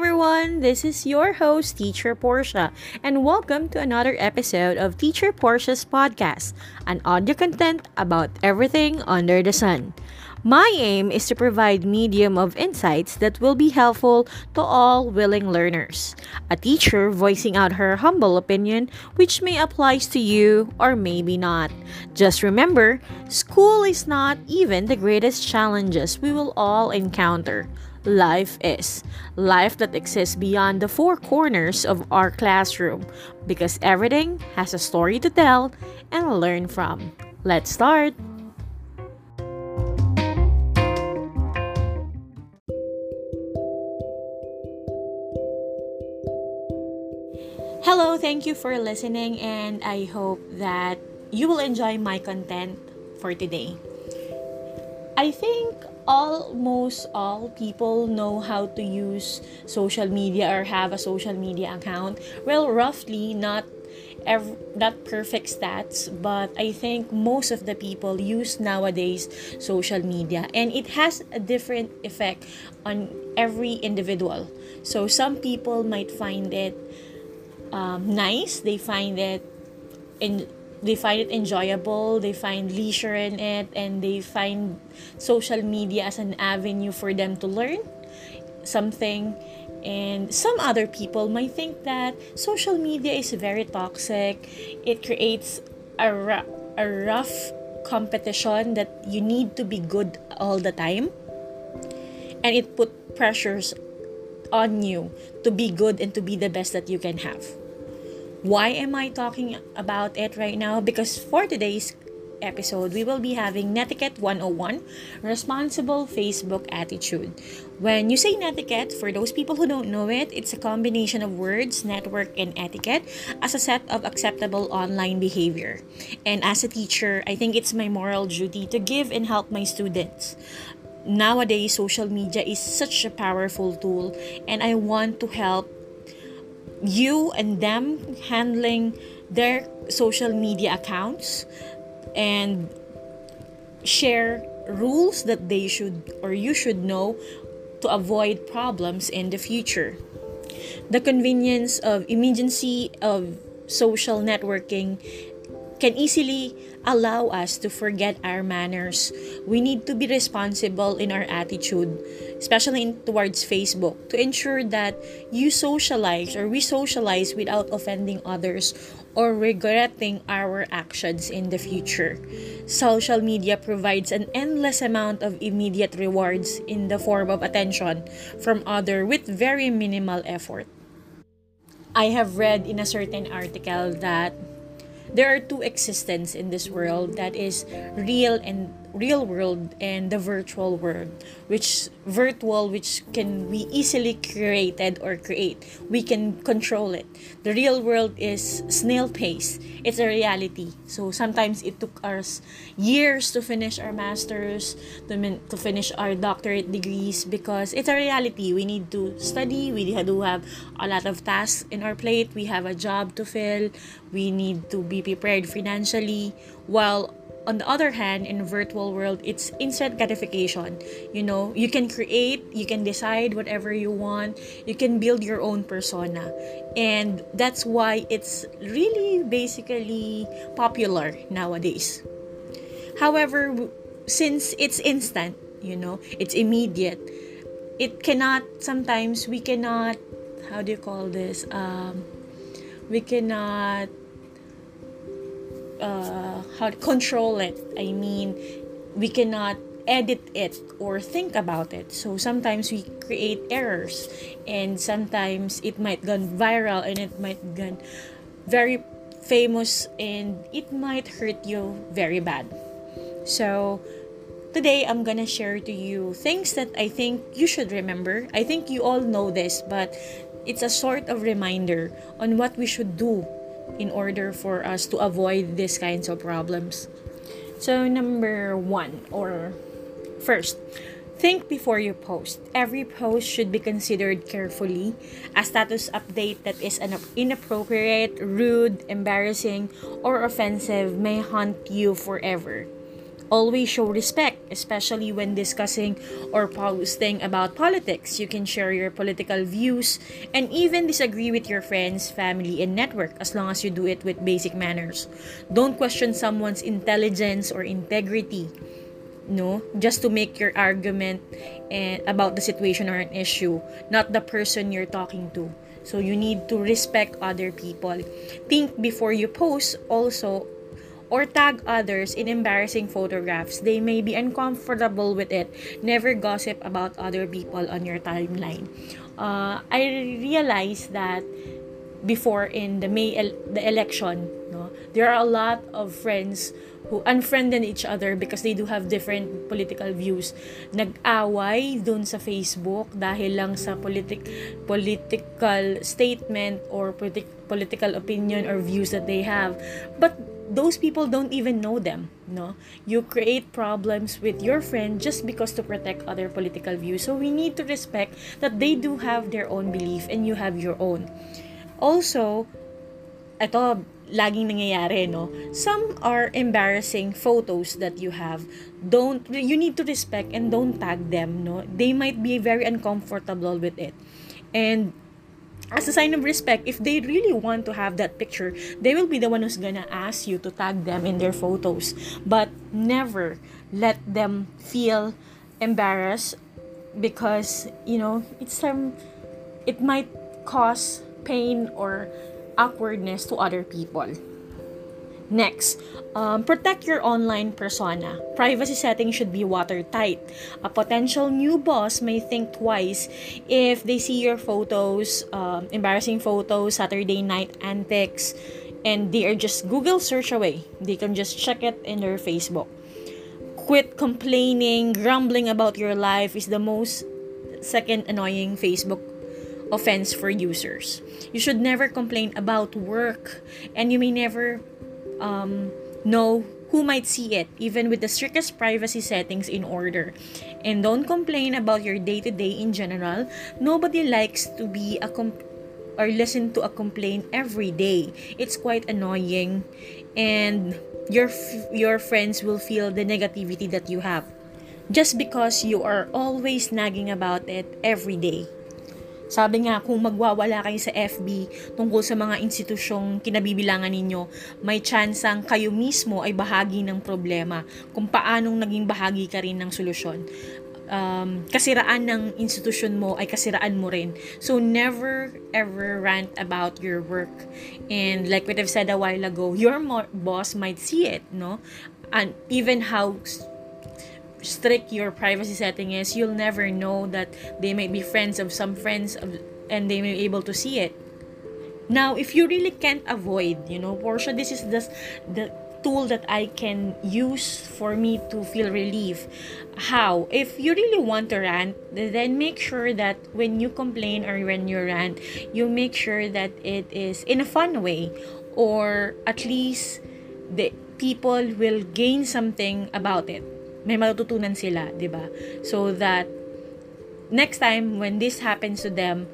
everyone, this is your host, Teacher Portia, and welcome to another episode of Teacher Portia's podcast, an audio content about everything under the sun. My aim is to provide medium of insights that will be helpful to all willing learners. A teacher voicing out her humble opinion which may apply to you or maybe not. Just remember, school is not even the greatest challenges we will all encounter life is. Life that exists beyond the four corners of our classroom because everything has a story to tell and learn from. Let's start! Thank you for listening, and I hope that you will enjoy my content for today. I think almost all people know how to use social media or have a social media account. Well, roughly, not not perfect stats, but I think most of the people use nowadays social media, and it has a different effect on every individual. So some people might find it um, nice. They find it in they find it enjoyable. They find leisure in it. And they find social media as an avenue for them to learn something. And some other people might think that social media is very toxic. It creates a, a rough competition that you need to be good all the time. And it put pressures on you to be good and to be the best that you can have why am I talking about it right now? Because for today's episode, we will be having Netiquette 101 Responsible Facebook Attitude. When you say netiquette, for those people who don't know it, it's a combination of words, network, and etiquette as a set of acceptable online behavior. And as a teacher, I think it's my moral duty to give and help my students nowadays social media is such a powerful tool and i want to help you and them handling their social media accounts and share rules that they should or you should know to avoid problems in the future. The convenience of emergency of social networking can easily allow us to forget our manners. We need to be responsible in our attitude, especially in, towards Facebook, to ensure that you socialize or we socialize without offending others or regretting our actions in the future. Social media provides an endless amount of immediate rewards in the form of attention from other with very minimal effort. I have read in a certain article that there are two existence in this world that is real and real world and the virtual world which virtual which can be easily created or create we can control it. The real world is snail pace. It's a reality. So sometimes it took us years to finish our masters to, min- to finish our doctorate degrees because it's a reality. We need to study. We do have a lot of tasks in our plate. We have a job to fill. We need to be prepared financially. While on the other hand in virtual world it's instant gratification. You know you can create you can decide whatever you want you can build your own persona. And that's why it's really basically popular nowadays. However since it's instant you know it's immediate it cannot sometimes we cannot how do you call this um, we cannot uh, how to control it. I mean, we cannot edit it or think about it. So sometimes we create errors and sometimes it might go viral and it might go very famous and it might hurt you very bad. So today I'm gonna share to you things that I think you should remember. I think you all know this, but it's a sort of reminder on what we should do in order for us to avoid these kinds of problems. So, number one, or first, think before you post. Every post should be considered carefully. A status update that is an inappropriate, rude, embarrassing, or offensive may haunt you forever. Always show respect, especially when discussing or posting about politics. You can share your political views and even disagree with your friends, family, and network as long as you do it with basic manners. Don't question someone's intelligence or integrity. No, just to make your argument and about the situation or an issue, not the person you're talking to. So you need to respect other people. Think before you post also or tag others in embarrassing photographs. They may be uncomfortable with it. Never gossip about other people on your timeline. Uh, I realized that before in the May el- the election, no, there are a lot of friends who unfriended each other because they do have different political views. Nag-away dun sa Facebook dahil lang sa politic political statement or politi- political opinion or views that they have. But those people don't even know them no? You create problems with your friend just because to protect other political views. So we need to respect that they do have their own belief and you have your own. Also ito laging nangyayari no? Some are embarrassing photos that you have. Don't you need to respect and don't tag them no? They might be very uncomfortable with it. And as a sign of respect, if they really want to have that picture, they will be the one who's gonna ask you to tag them in their photos. But never let them feel embarrassed because you know it's some it might cause pain or awkwardness to other people. Next, um, protect your online persona. Privacy settings should be watertight. A potential new boss may think twice if they see your photos, um, embarrassing photos, Saturday night antics, and they are just Google search away. They can just check it in their Facebook. Quit complaining, grumbling about your life is the most second annoying Facebook offense for users. You should never complain about work, and you may never um, know who might see it, even with the strictest privacy settings in order. And don't complain about your day to day in general. Nobody likes to be a comp- or listen to a complaint every day. It's quite annoying, and your f- your friends will feel the negativity that you have just because you are always nagging about it every day. Sabi nga, kung magwawala kayo sa FB tungkol sa mga institusyong kinabibilangan ninyo, may tsansang kayo mismo ay bahagi ng problema kung paanong naging bahagi ka rin ng solusyon. Um, kasiraan ng institusyon mo ay kasiraan mo rin. So, never ever rant about your work. And like what I've said a while ago, your boss might see it, no? And even how strict your privacy setting is, you'll never know that they may be friends of some friends of, and they may be able to see it. Now, if you really can't avoid, you know, Portia, this is just the tool that I can use for me to feel relief. How? If you really want to rant, then make sure that when you complain or when you rant, you make sure that it is in a fun way or at least the people will gain something about it may matututunan sila, 'di ba? So that next time when this happens to them,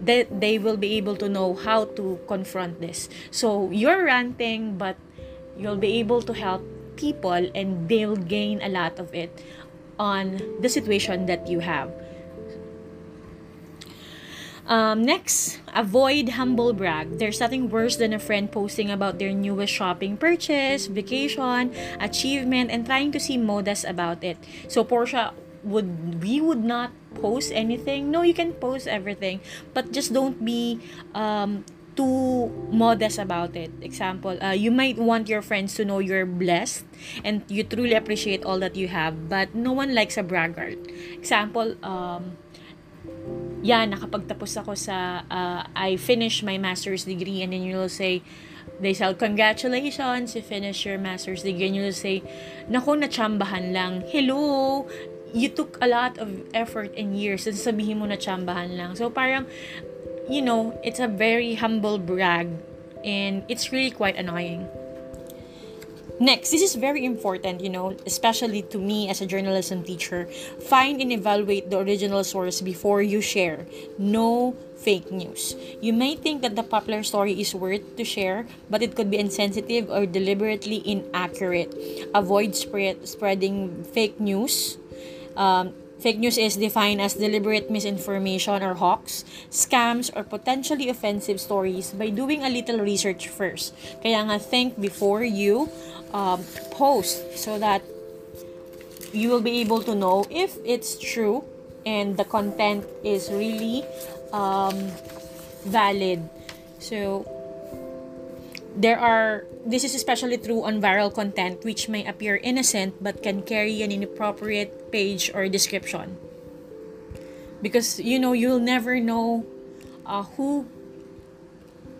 that they will be able to know how to confront this. So you're ranting, but you'll be able to help people and they'll gain a lot of it on the situation that you have. Um, next, avoid humble brag. There's nothing worse than a friend posting about their newest shopping purchase, vacation, achievement, and trying to seem modest about it. So, Portia, would we would not post anything? No, you can post everything, but just don't be um, too modest about it. Example, uh, you might want your friends to know you're blessed and you truly appreciate all that you have, but no one likes a braggart. Example, um, yan, nakapagtapos ako sa, uh, I finished my master's degree and then you'll say, they say, congratulations, you finished your master's degree. And you'll say, naku, natsambahan lang. Hello, you took a lot of effort and years and sabihin mo na tsambahan lang. So parang, you know, it's a very humble brag and it's really quite annoying. Next, this is very important, you know, especially to me as a journalism teacher. Find and evaluate the original source before you share. No fake news. You may think that the popular story is worth to share, but it could be insensitive or deliberately inaccurate. Avoid spread, spreading fake news. Um, Fake news is defined as deliberate misinformation or hoax, scams, or potentially offensive stories by doing a little research first. Kaya nga think before you um, post so that you will be able to know if it's true and the content is really um, valid. So, there are this is especially true on viral content which may appear innocent but can carry an inappropriate page or description. Because you know you'll never know uh, who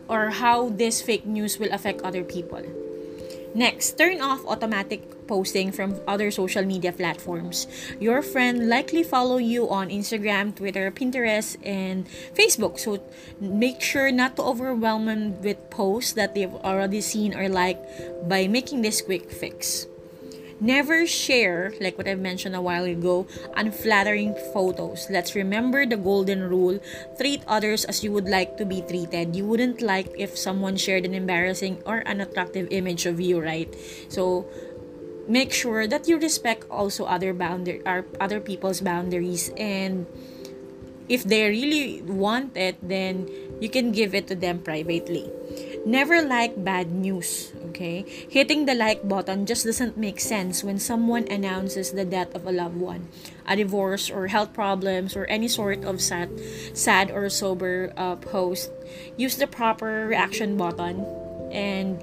or how this fake news will affect other people Next, turn off automatic posting from other social media platforms. Your friend likely follow you on Instagram, Twitter, Pinterest, and Facebook. So make sure not to overwhelm them with posts that they've already seen or liked by making this quick fix. Never share, like what I mentioned a while ago, unflattering photos. Let's remember the golden rule treat others as you would like to be treated. You wouldn't like if someone shared an embarrassing or unattractive image of you, right? So, make sure that you respect also other boundary or other people's boundaries and if they really want it then you can give it to them privately Never like bad news, okay? Hitting the like button just doesn't make sense when someone announces the death of a loved one, a divorce, or health problems, or any sort of sad, sad or sober uh, post. Use the proper reaction button, and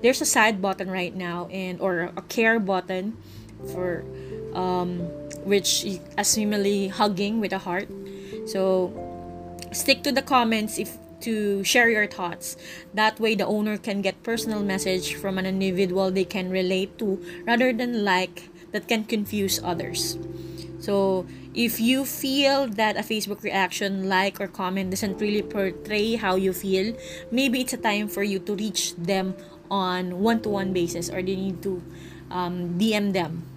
there's a sad button right now, and or a care button for um, which is assumingly hugging with a heart. So stick to the comments if to share your thoughts. That way, the owner can get personal message from an individual they can relate to rather than like that can confuse others. So, if you feel that a Facebook reaction, like, or comment doesn't really portray how you feel, maybe it's a time for you to reach them on one to one basis or they need to um, DM them.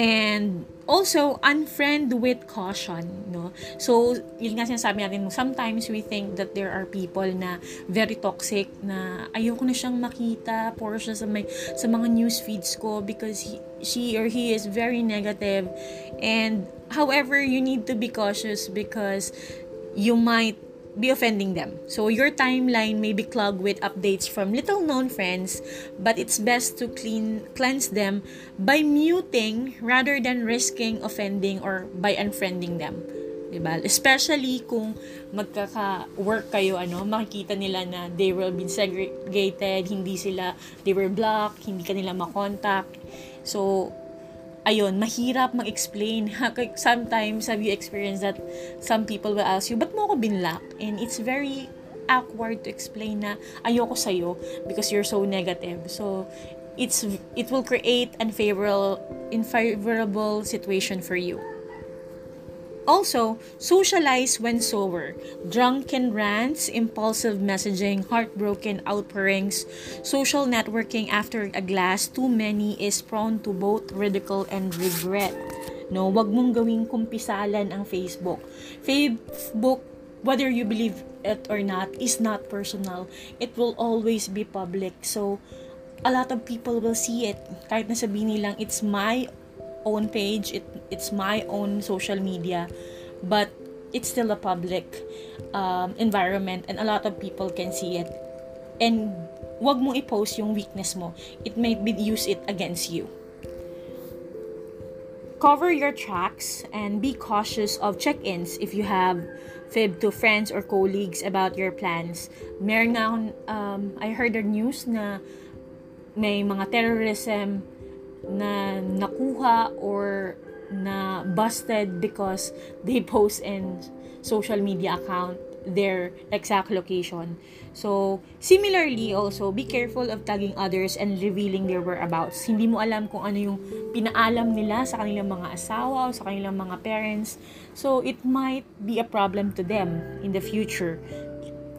And also unfriend with caution no? So yun nga sinasabi natin sometimes we think that there are people na very toxic na ayoko na siyang makita for siya sa may sa mga news feeds ko because he, she or he is very negative. And however you need to be cautious because you might be offending them. So your timeline may be clogged with updates from little known friends, but it's best to clean cleanse them by muting rather than risking offending or by unfriending them. Diba? Especially kung magkaka-work kayo, ano, makikita nila na they will be segregated, hindi sila, they were blocked, hindi kanila makontakt. So, ayun, mahirap mag-explain. Sometimes, have you experienced that some people will ask you, ba't mo ako binlock? And it's very awkward to explain na ayoko sa'yo because you're so negative. So, it's it will create unfavorable unfavorable situation for you. Also, socialize when sober. Drunken rants, impulsive messaging, heartbroken outpourings, social networking after a glass too many is prone to both ridicule and regret. No, wag mong gawing kumpisalan ang Facebook. Facebook, whether you believe it or not, is not personal. It will always be public. So, a lot of people will see it. Kahit na sabihin nilang, it's my own page, it, it's my own social media, but it's still a public um, environment and a lot of people can see it. And wag mo i-post yung weakness mo. It might be use it against you. Cover your tracks and be cautious of check-ins if you have fib to friends or colleagues about your plans. Meron nga um, I heard the news na may mga terrorism na nakuha or na busted because they post in social media account their exact location. So, similarly also, be careful of tagging others and revealing their whereabouts. Hindi mo alam kung ano yung pinaalam nila sa kanilang mga asawa o sa kanilang mga parents. So, it might be a problem to them in the future.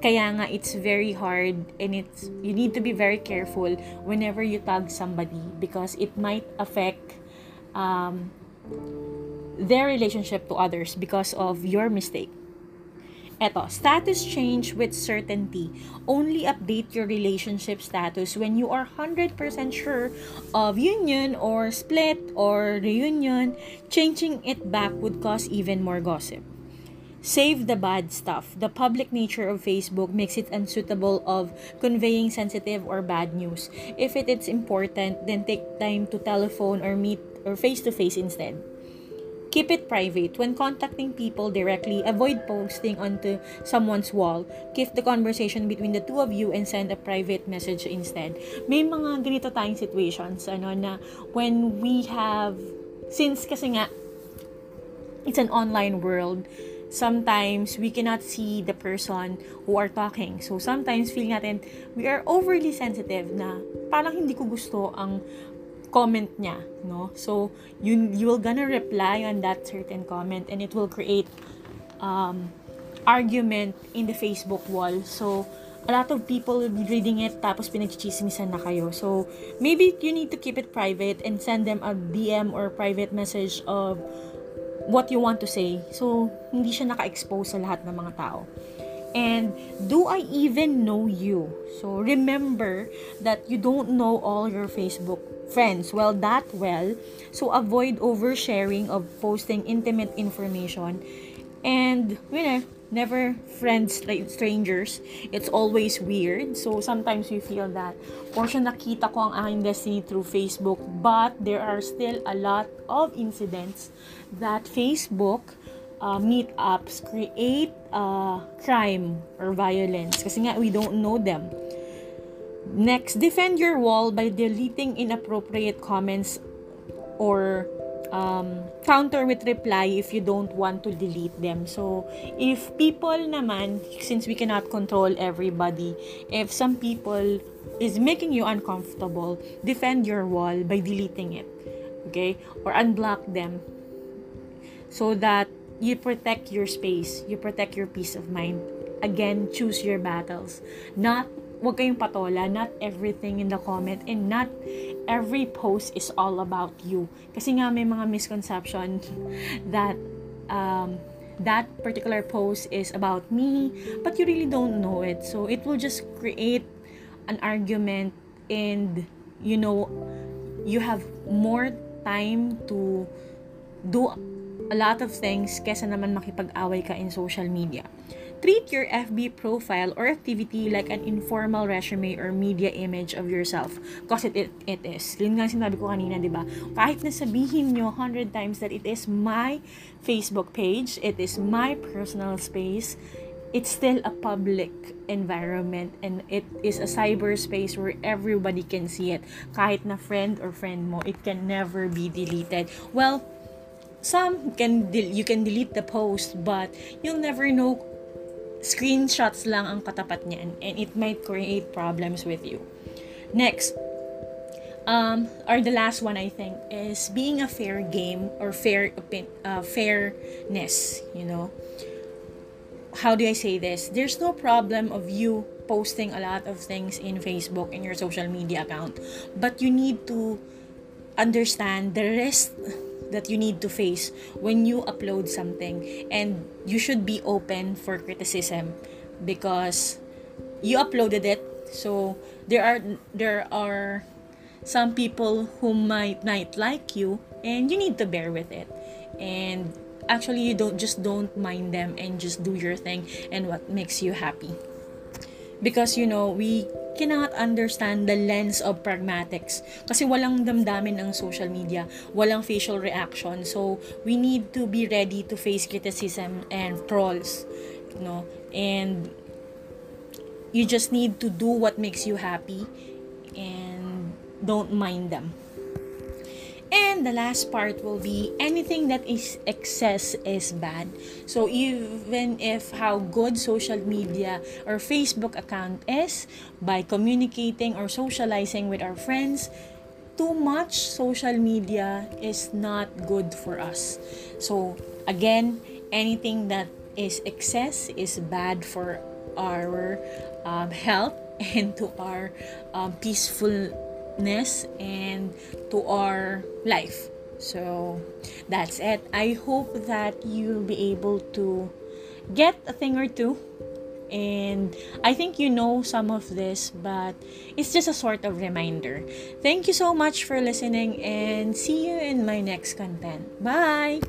Kaya nga, it's very hard and it's, you need to be very careful whenever you tag somebody because it might affect um, their relationship to others because of your mistake. Eto, status change with certainty. Only update your relationship status when you are 100% sure of union or split or reunion. Changing it back would cause even more gossip. Save the bad stuff. The public nature of Facebook makes it unsuitable of conveying sensitive or bad news. If it is important, then take time to telephone or meet or face to face instead. Keep it private. When contacting people directly, avoid posting onto someone's wall. Keep the conversation between the two of you and send a private message instead. May mga ganito tayong situations ano na when we have since kasi nga it's an online world, sometimes we cannot see the person who are talking. So sometimes feel natin we are overly sensitive na parang hindi ko gusto ang comment niya, no? So you you will gonna reply on that certain comment and it will create um, argument in the Facebook wall. So a lot of people will be reading it tapos pinagchichismisan na kayo. So, maybe you need to keep it private and send them a DM or private message of what you want to say. So, hindi siya naka-expose sa lahat ng mga tao. And do I even know you? So, remember that you don't know all your Facebook friends well that well. So, avoid oversharing of posting intimate information. And, you know, never friends like strangers. It's always weird. So sometimes we feel that portion nakita ko ang aking destiny through Facebook, but there are still a lot of incidents that Facebook uh, meetups create uh, crime or violence kasi nga we don't know them. Next, defend your wall by deleting inappropriate comments or um, counter with reply if you don't want to delete them. So, if people naman, since we cannot control everybody, if some people is making you uncomfortable, defend your wall by deleting it. Okay? Or unblock them so that you protect your space, you protect your peace of mind. Again, choose your battles. Not wag kayong patola, not everything in the comment and not every post is all about you. Kasi nga may mga misconception that um, that particular post is about me, but you really don't know it. So it will just create an argument and you know you have more time to do a lot of things kesa naman makipag-away ka in social media. Treat your FB profile or activity like an informal resume or media image of yourself. Because it, it, it is. Yun nga sinabi ko kanina, di ba? Kahit na sabihin nyo 100 times that it is my Facebook page, it is my personal space, it's still a public environment and it is a cyberspace where everybody can see it. Kahit na friend or friend mo, it can never be deleted. Well, some can you can delete the post but you'll never know screenshots lang ang katapat niyan and it might create problems with you. Next, um, or the last one I think is being a fair game or fair uh, fairness. You know, how do I say this? There's no problem of you posting a lot of things in Facebook in your social media account, but you need to understand the rest that you need to face when you upload something. And you should be open for criticism because you uploaded it. So there are there are some people who might not like you and you need to bear with it. And actually you don't just don't mind them and just do your thing and what makes you happy. Because you know we cannot understand the lens of pragmatics. Kasi walang damdamin ang social media, walang facial reaction. So, we need to be ready to face criticism and trolls. You know? And you just need to do what makes you happy and don't mind them. And the last part will be anything that is excess is bad. So even if how good social media or Facebook account is by communicating or socializing with our friends, too much social media is not good for us. So again, anything that is excess is bad for our um, health and to our um, peacefulness and to our life. So that's it. I hope that you'll be able to get a thing or two. And I think you know some of this, but it's just a sort of reminder. Thank you so much for listening and see you in my next content. Bye!